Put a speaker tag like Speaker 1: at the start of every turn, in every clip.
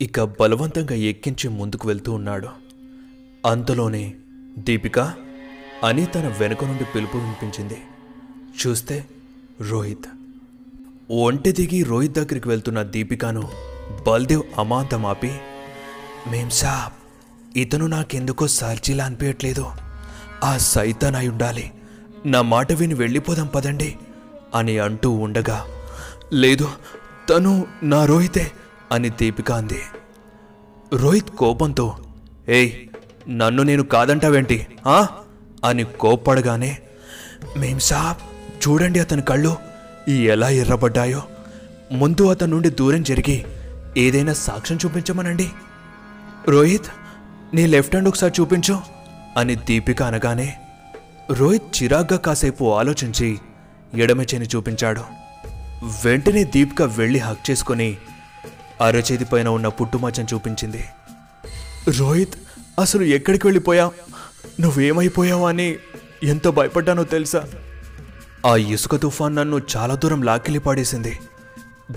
Speaker 1: ఇక బలవంతంగా ఎక్కించి ముందుకు వెళ్తూ ఉన్నాడు. అంతలోనే దీపిక అని తన వెనుక నుండి పిలుపు వినిపించింది. చూస్తే రోహిత్. ఒంటి దిగి రోహిత్ దగ్గరికి వెళ్తున్న దీపికను బల్దేవ్ అమాంతం ఆపి మేం సాబ్ ఇతను నాకెందుకో సార్జీలా అనిపించట్లేదు ఆ సైతాన్ అయి ఉండాలి. నా మాట విని వెళ్ళిపోదాం పదండి అని అంటూ ఉండగా లేదు తను నా రోహితే అని దీపిక అంది. రోహిత్ కోపంతో ఏయ్ నన్ను నేను కాదంటావేంటి? ఆ? అని కోప్పడగానే మేం సాబ్ చూడండి అతని కళ్ళు ఎలా ఎర్రబడ్డాయో. ముందు అతని నుండి దూరం జరిగి ఏదైనా సాక్ష్యం చూపించమనండి. రోహిత్ నీ లెఫ్ట్ హ్యాండ్ ఒకసారి చూపించు అని దీపిక అనగానే రోహిత్ చిరాగ్గా కాసేపు ఆలోచించి ఎడమ చేని చూపించాడు. వెంటనే దీపిక వెళ్ళి హక్ చేసుకొని అరచేతి పైన ఉన్న పుట్టుమచ్చని చూపించింది. రోహిత్ అసలు ఎక్కడికి వెళ్ళిపోయా? నువ్వేమైపోయావు అని ఎంత భయపడ్డానో తెలుసా? ఆ ఇసుక తుఫాన్ నన్ను చాలా దూరం లాక్కెళ్ళి పాడేసింది.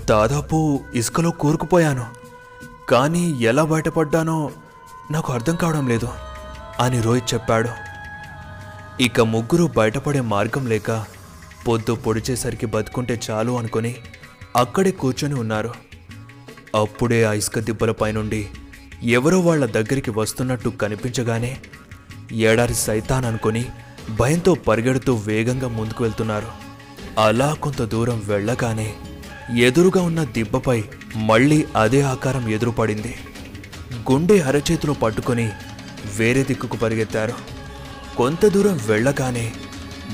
Speaker 1: దాదాపు ఇసుకలో కూరుకుపోయాను. కానీ ఎలా బయటపడ్డానో నాకు అర్థం కావడం లేదు అని రోహిత్ చెప్పాడు. ఇక ముగ్గురు బయటపడే మార్గం లేక పొద్దు పొడిచేసరికి బతుకుంటే చాలు అనుకొని అక్కడే కూర్చొని ఉన్నారు. అప్పుడే ఆ ఇసుక దిబ్బల పైనుండి ఎవరో వాళ్ళ దగ్గరికి వస్తున్నట్టు కనిపించగానే ఏడారి సైతాన్ అనుకొని భయంతో పరిగెడుతూ వేగంగా ముందుకు వెళ్తున్నారు. అలా కొంత దూరం వెళ్ళగానే ఎదురుగా ఉన్న దిబ్బపై మళ్ళీ అదే ఆకారం ఎదురుపడింది. గుండె అరచేతిలో పట్టుకొని వేరే దిక్కుకు పరిగెత్తారు. కొంత దూరం వెళ్ళగానే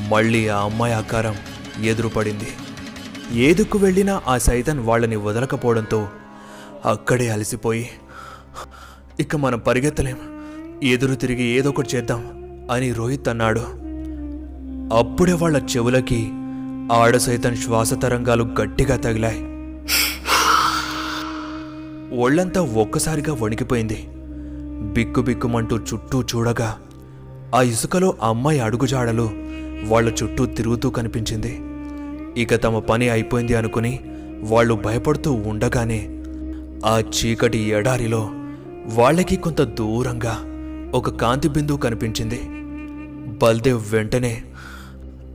Speaker 1: మళ్ళీ ఆ అమ్మాయి ఆకారం ఎదురుపడింది. ఏ దిక్కు వెళ్ళినా ఆ సైతాన్ వాళ్ళని వదలకపోవడంతో అక్కడే అలసిపోయి ఇక మనం పరిగెత్తలేం ఎదురు తిరిగి ఏదో ఒకటి చేద్దాం అని రోహిత్ అన్నాడు. అప్పుడే వాళ్ళ చెవులకి ఆడ సైతం శ్వాస తరంగాలు గట్టిగా తగిలాయి. ఒళ్ళంతా ఒక్కసారిగా వణికిపోయింది. బిక్కు బిక్కుమంటూ చుట్టూ చూడగా ఆ ఇసుకలో అమ్మాయి అడుగుజాడలు వాళ్ళ చుట్టూ తిరుగుతూ కనిపించింది. ఇక తమ పని అయిపోయింది అనుకుని వాళ్ళు భయపడుతూ ఉండగానే ఆ చీకటి ఎడారిలో వాళ్ళకి కొంత దూరంగా ఒక కాంతి బిందువు కనిపించింది. బల్దేవ్ వెంటనే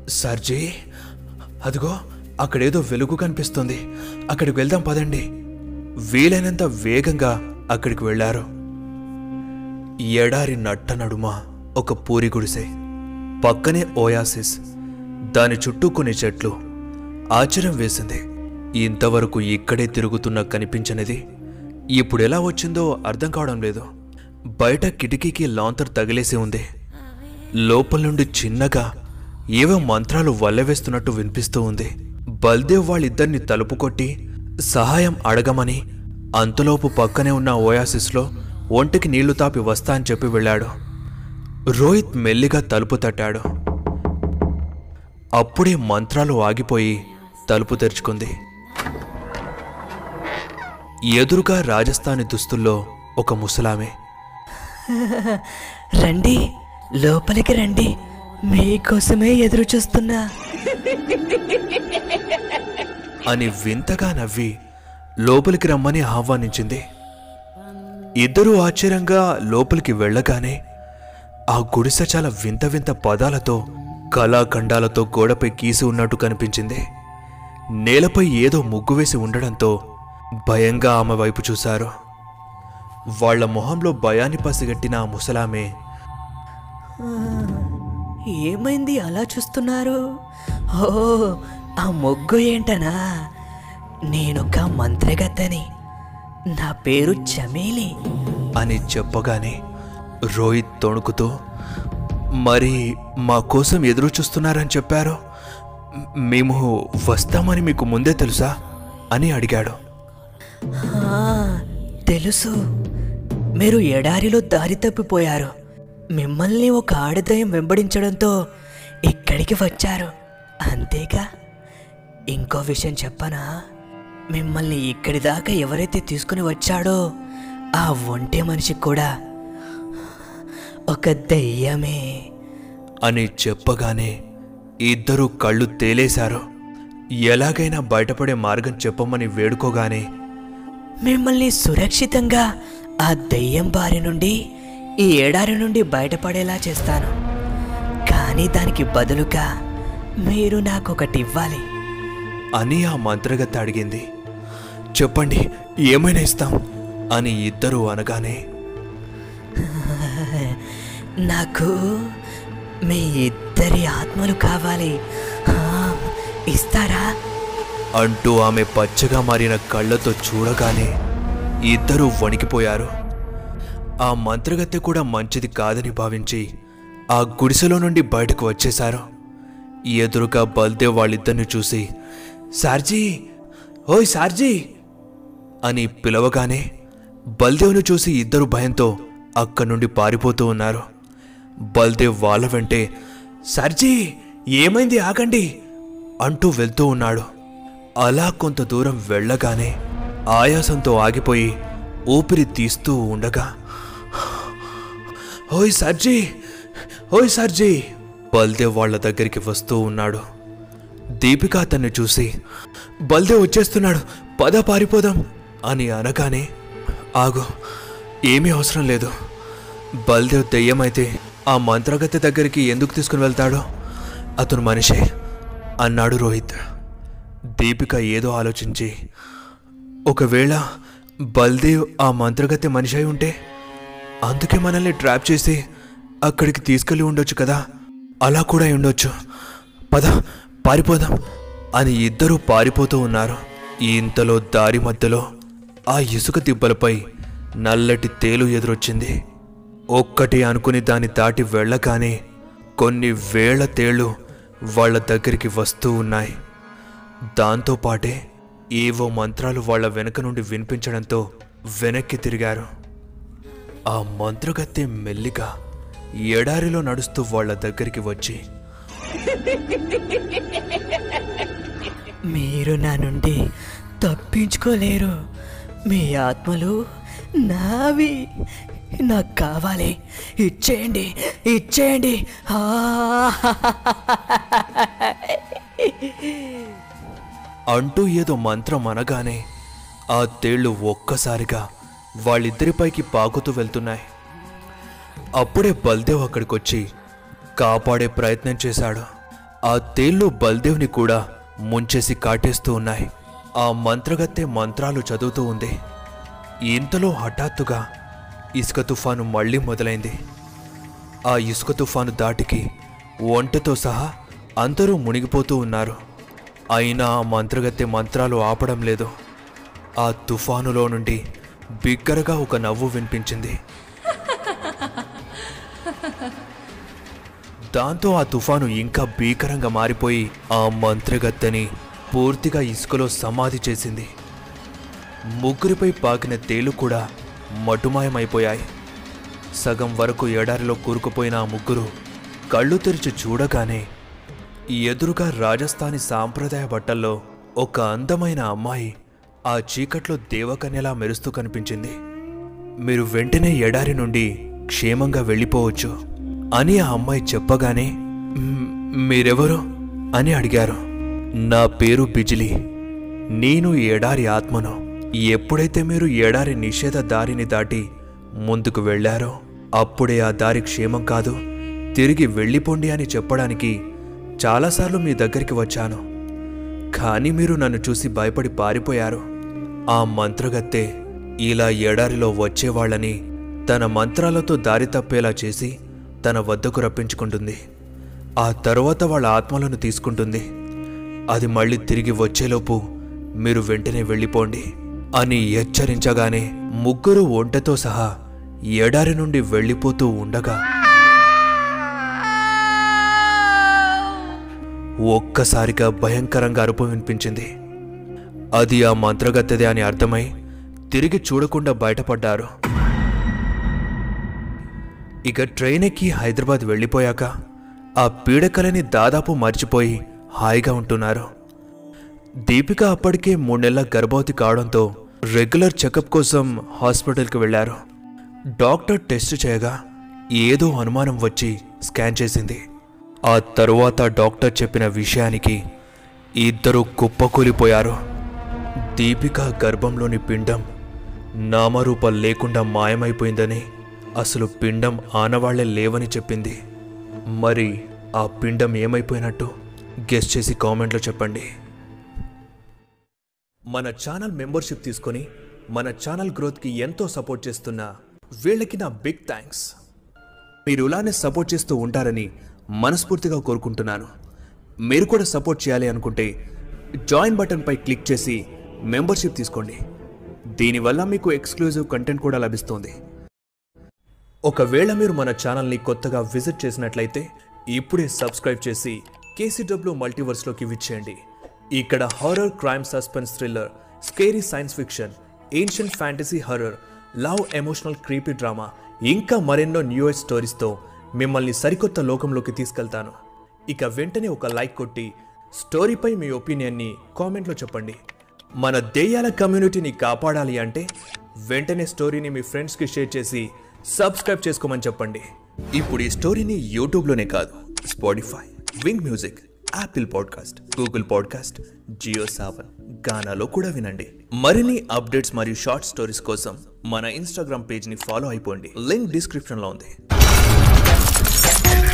Speaker 1: సర్జీ అదిగో అక్కడేదో వెలుగు కనిపిస్తుంది. అక్కడికి వెళ్దాం పదండి. వీలైనంత వేగంగా అక్కడికి వెళ్ళారు ఎడారి నట్ట నడుమ ఒక పూరి గుడిసె పక్కనే ఓయాసిస్ దాని చుట్టూ కొన్ని చెట్లు. ఆశ్చర్యం వేసింది ఇంతవరకు ఇక్కడే తిరుగుతున్న కనిపించనిది ఇప్పుడు ఎలా వచ్చిందో అర్థం కావడం లేదు. బయట కిటికీకి లాంతర్ తగిలేసి ఉంది. లోపల నుండి చిన్నగా ఏవో మంత్రాలు వల్లవేస్తున్నట్టు వినిపిస్తూ ఉంది. బల్దేవ్ వాళ్ళిద్దరిని తలుపు కొట్టి సహాయం అడగమని అంతలోపు పక్కనే ఉన్న ఓయాసిస్లో ఒంటికి నీళ్ళు తాపి వస్తా అని చెప్పి వెళ్ళాడు. రోహిత్ మెల్లిగా తలుపు తట్టాడు. అప్పుడే మంత్రాలు ఆగిపోయి తలుపు తెరుచుకుంది. ఎదురుగా రాజస్థానీ దుస్తుల్లో ఒక ముసలామే.
Speaker 2: రండి లోపలికి రండి. మీకోసమే ఎదురు చూస్తున్నా.
Speaker 1: అని వింతగా నవ్వి లోపలికి రమ్మని ఆహ్వానించింది. ఇద్దరూ ఆశ్చర్యంగా లోపలికి వెళ్ళగానే ఆ గుడిసె చాలా వింత వింత పదాలతో కళాఖండాలతో గోడపై గీసి ఉన్నట్టు కనిపించింది. నేలపై ఏదో ముగ్గు వేసి ఉండడంతో భయంగా ఆమె వైపు చూశారు. వాళ్ళ మొహంలో భయాన్ని పసిగట్టిన ఆ ముసలామే
Speaker 2: ఏమైంది అలా చూస్తున్నారు? ఓ ఆ మొగ్గు ఏంటనా? నేనొక మంత్రగత్తని. నా పేరు చమేలి.
Speaker 1: అని చెప్పగానే రోహిత్ తొణుకుతూ మరి మా కోసం ఎదురు చూస్తున్నారని చెప్పారు. మేము వస్తామని మీకు ముందే తెలుసా? అని అడిగాడు.
Speaker 2: తెలుసు. మీరు ఎడారిలో దారి తప్పిపోయారు. మిమ్మల్ని ఒక ఆడదయం వెంబడించడంతో ఇక్కడికి వచ్చారు. అంతేగా? ఇంకో విషయం చెప్పనా? మిమ్మల్ని ఇక్కడి దాకా ఎవరైతే తీసుకుని వచ్చాడో ఆ ఒంటే మనిషి కూడా. ఒక దెయ్యమే.
Speaker 1: అని చెప్పగానే ఇద్దరు కళ్ళు తేలేశారు. ఎలాగైనా బయటపడే మార్గం చెప్పమని వేడుకోగానే
Speaker 2: మిమ్మల్ని సురక్షితంగా ఆ దెయ్యం బారి నుండి ఈ ఏడారి నుండి బయటపడేలా చేస్తాను. కానీ దానికి బదులుగా మీరు నాకు ఒకటి ఇవ్వాలి.
Speaker 1: అని ఆ మంత్రగత్తె అడిగింది. చెప్పండి ఏమైనా ఇస్తాం? అని ఇద్దరు అనగానే
Speaker 2: నాకు మీ ఇద్దరి ఆత్మలు కావాలి. ఇస్తారా?
Speaker 1: అంటూ ఆమె పచ్చగా మారిన కళ్ళతో చూడగానే ఇద్దరూ వణికిపోయారు. ఆ మంత్రగత్తె కూడా మంచిది కాదని భావించి ఆ గుడిసెలో నుండి బయటకు వచ్చేశారు. ఎదురుగా బల్దేవ్ వాళ్ళిద్దరిని చూసి సార్జీ! ఓయ్ సార్జీ! అని పిలవగానే బల్దేవ్ను చూసి ఇద్దరు భయంతో అక్కడి నుండి పారిపోతూ ఉన్నారు. బల్దేవ్ వాళ్ళ వెంటే సార్జీ! ఏమైంది ఆగండి! అంటూ వెళ్తూ ఉన్నాడు. అలా కొంత దూరం వెళ్ళగానే ఆయాసంతో ఆగిపోయి ఊపిరి తీస్తూ ఉండగా ఓయ్ సర్జీ! ఓయ్ సర్జీ! బల్దేవ్ వాళ్ళ దగ్గరికి వస్తూ ఉన్నాడు. దీపిక అతన్ని చూసి బల్దేవ్ వచ్చేస్తున్నాడు పద పారిపోదాం అని అనగానే ఆగు ఏమీ అవసరం లేదు. బల్దేవ్ దెయ్యమైతే ఆ మంత్రగతి దగ్గరికి ఎందుకు తీసుకుని వెళ్తాడో? అతను మనిషే అన్నాడు రోహిత్. దీపిక ఏదో ఆలోచించి ఒకవేళ బల్దేవ్ ఆ మంత్రగత్తె మనిషి అయి ఉంటే అందుకే మనల్ని ట్రాప్ చేసి అక్కడికి తీసుకెళ్ళి ఉండొచ్చు కదా? అలా కూడా అయి ఉండొచ్చు. పద పారిపోదాం అని ఇద్దరూ పారిపోతూ ఉన్నారు. ఇంతలో దారి మధ్యలో ఆ ఇసుక దిబ్బలపై నల్లటి తేలు ఎదురొచ్చింది. ఒక్కటి అనుకుని దాన్ని దాటి వెళ్ళగానే కొన్ని వేల తేళ్ళు వాళ్ళ దగ్గరికి వస్తూ ఉన్నాయి. దాంతోపాటే ఏవో మంత్రాలు వాళ్ళ వెనక నుండి వినిపించడంతో వెనక్కి తిరిగారు. ఆ మంత్రగత్తె మెల్లిగా ఎడారిలో నడుస్తూ వాళ్ళ దగ్గరికి వచ్చి
Speaker 2: మీరు నా నుండి తప్పించుకోలేరు. మీ ఆత్మలు నావి. నాకు కావాలి. ఇచ్చేయండి. ఇచ్చేయండి.
Speaker 1: అంటూ ఏదో మంత్రం అనగానే ఆ తేళ్ళు ఒక్కసారిగా వాళ్ళిద్దరిపైకి పాకుతూ వెళ్తున్నాయి. అప్పుడే బల్దేవ్ అక్కడికొచ్చి కాపాడే ప్రయత్నం చేశాడు. ఆ తేళ్ళు బల్దేవ్ని కూడా ముంచేసి కాటేస్తూ ఉన్నాయి. ఆ మంత్రగత్తె మంత్రాలు చదువుతూ ఉంది. ఇంతలో హఠాత్తుగా ఇసుక తుఫాను మళ్ళీ మొదలైంది. ఆ ఇసుక తుఫాను దాటికి ఒంటతో సహా అందరూ మునిగిపోతూ ఉన్నారు. అయినా ఆ మంత్రగత్తె మంత్రాలు ఆపడం లేదు. ఆ తుఫానులో నుండి బిగ్గరగా ఒక నవ్వు వినిపించింది. దాంతో ఆ తుఫాను ఇంకా భీకరంగా మారిపోయి ఆ మంత్రగత్తెని పూర్తిగా ఇసుకలో సమాధి చేసింది. ముగ్గురిపై పాకిన తేలు కూడా మటుమాయమైపోయాయి. సగం వరకు ఎడారిలో కూరుకుపోయిన ఆ ముగ్గురు కళ్ళు తెరిచి చూడగానే ఎదురుగా రాజస్థానీ సాంప్రదాయ బట్టల్లో ఒక అందమైన అమ్మాయి ఆ చీకట్లో దేవకన్యలా మెరుస్తూ కనిపించింది. మీరు వెంటనే ఎడారి నుండి క్షేమంగా వెళ్ళిపోవచ్చు అని ఆ అమ్మాయి చెప్పగానే మీరెవరు? అని అడిగారు. నా పేరు బిజిలి. నేను ఈ ఎడారి ఆత్మను. ఎప్పుడైతే మీరు ఎడారి నిషేధ దారిని దాటి ముందుకు వెళ్ళారో అప్పుడే ఆ దారి క్షేమం కాదు తిరిగి వెళ్ళిపోండి అని చెప్పడానికి చాలాసార్లు మీ దగ్గరికి వచ్చాను. కానీ మీరు నన్ను చూసి భయపడి పారిపోయారు. ఆ మంత్రగత్తె ఇలా ఎడారిలో వచ్చేవాళ్ళని తన మంత్రాలతో దారి తప్పేలా చేసి తన వద్దకు రప్పించుకుంటుంది. ఆ తరువాత వాళ్ళ ఆత్మలను తీసుకుంటుంది. అది మళ్ళీ తిరిగి వచ్చేలోపు మీరు వెంటనే వెళ్ళిపోండి అని హెచ్చరించగానే ముగ్గురు ఒంటెతో సహా ఎడారి నుండి వెళ్ళిపోతూ ఉండగా ఒక్కసారిగా భయంకరంగా అరుపు వినిపించింది. అది ఆ మంత్రగత్తెదే అని అర్థమై తిరిగి చూడకుండా బయటపడ్డారు. ఇక ట్రైన్ ఎక్కి హైదరాబాద్ వెళ్ళిపోయాక ఆ పీడకలని దాదాపు మర్చిపోయి హాయిగా ఉంటున్నారు. దీపిక అప్పటికే మూడు నెలల గర్భవతి కావడంతో రెగ్యులర్ చెకప్ కోసం హాస్పిటల్కి వెళ్ళారు. డాక్టర్ టెస్ట్ చేయగా ఏదో అనుమానం వచ్చి స్కాన్ చేసింది. ఆ తరువాత డాక్టర్ చెప్పిన విషయానికి ఇద్దరు కుప్పకూలిపోయారు. దీపిక గర్భంలోని పిండం నామరూపం లేకుండా మాయమైపోయిందని అసలు పిండం ఆనవాళ్ళే లేవని చెప్పింది. మరి ఆ పిండం ఏమైపోయినట్టు గెస్ట్ చేసి కామెంట్లో చెప్పండి. మన ఛానల్ మెంబర్షిప్ తీసుకొని మన ఛానల్ గ్రోత్కి ఎంతో సపోర్ట్ చేస్తున్న వీళ్ళకి నా బిగ్ థ్యాంక్స్. మీరు ఇలానే సపోర్ట్ చేస్తూ ఉంటారని మనస్ఫూర్తిగా కోరుకుంటున్నాను. మీరు కూడా సపోర్ట్ చేయాలి అనుకుంటే జాయిన్ బటన్పై క్లిక్ చేసి మెంబర్షిప్ తీసుకోండి. దీనివల్ల మీకు ఎక్స్క్లూజివ్ కంటెంట్ కూడా లభిస్తుంది. ఒకవేళ మీరు మన ఛానల్ని కొత్తగా విజిట్ చేసినట్లయితే ఇప్పుడే సబ్స్క్రైబ్ చేసి కేసీడబ్ల్యూ మల్టీవర్స్లోకి విచ్చేయండి. ఇక్కడ horror crime suspense thriller scary science fiction ancient fantasy horror love emotional creepy drama ఇంకా మరెన్నో న్యూ స్టోరీస్తో మిమ్మల్ని సరికొత్త లోకంలోకి తీసుకెళ్తాను. ఇక వెంటనే ఒక లైక్ కొట్టి స్టోరీపై మీ ఒపీనియన్ని కామెంట్లో చెప్పండి. మన దెయ్యాల కమ్యూనిటీని కాపాడాలి అంటే వెంటనే స్టోరీని మీ ఫ్రెండ్స్కి షేర్ చేసి సబ్స్క్రైబ్ చేసుకోమని చెప్పండి. ఇప్పుడు ఈ స్టోరీని యూట్యూబ్లోనే కాదు Spotify Wynk music Apple podcast Google podcast Jio Saavn గానాలో కూడా వినండి. మరిన్ని అప్డేట్స్ మరియు షార్ట్ స్టోరీస్ కోసం మన ఇన్స్టాగ్రామ్ పేజ్ని ఫాలో అయిపోండి. లింక్ డిస్క్రిప్షన్లో ఉంది. Yeah.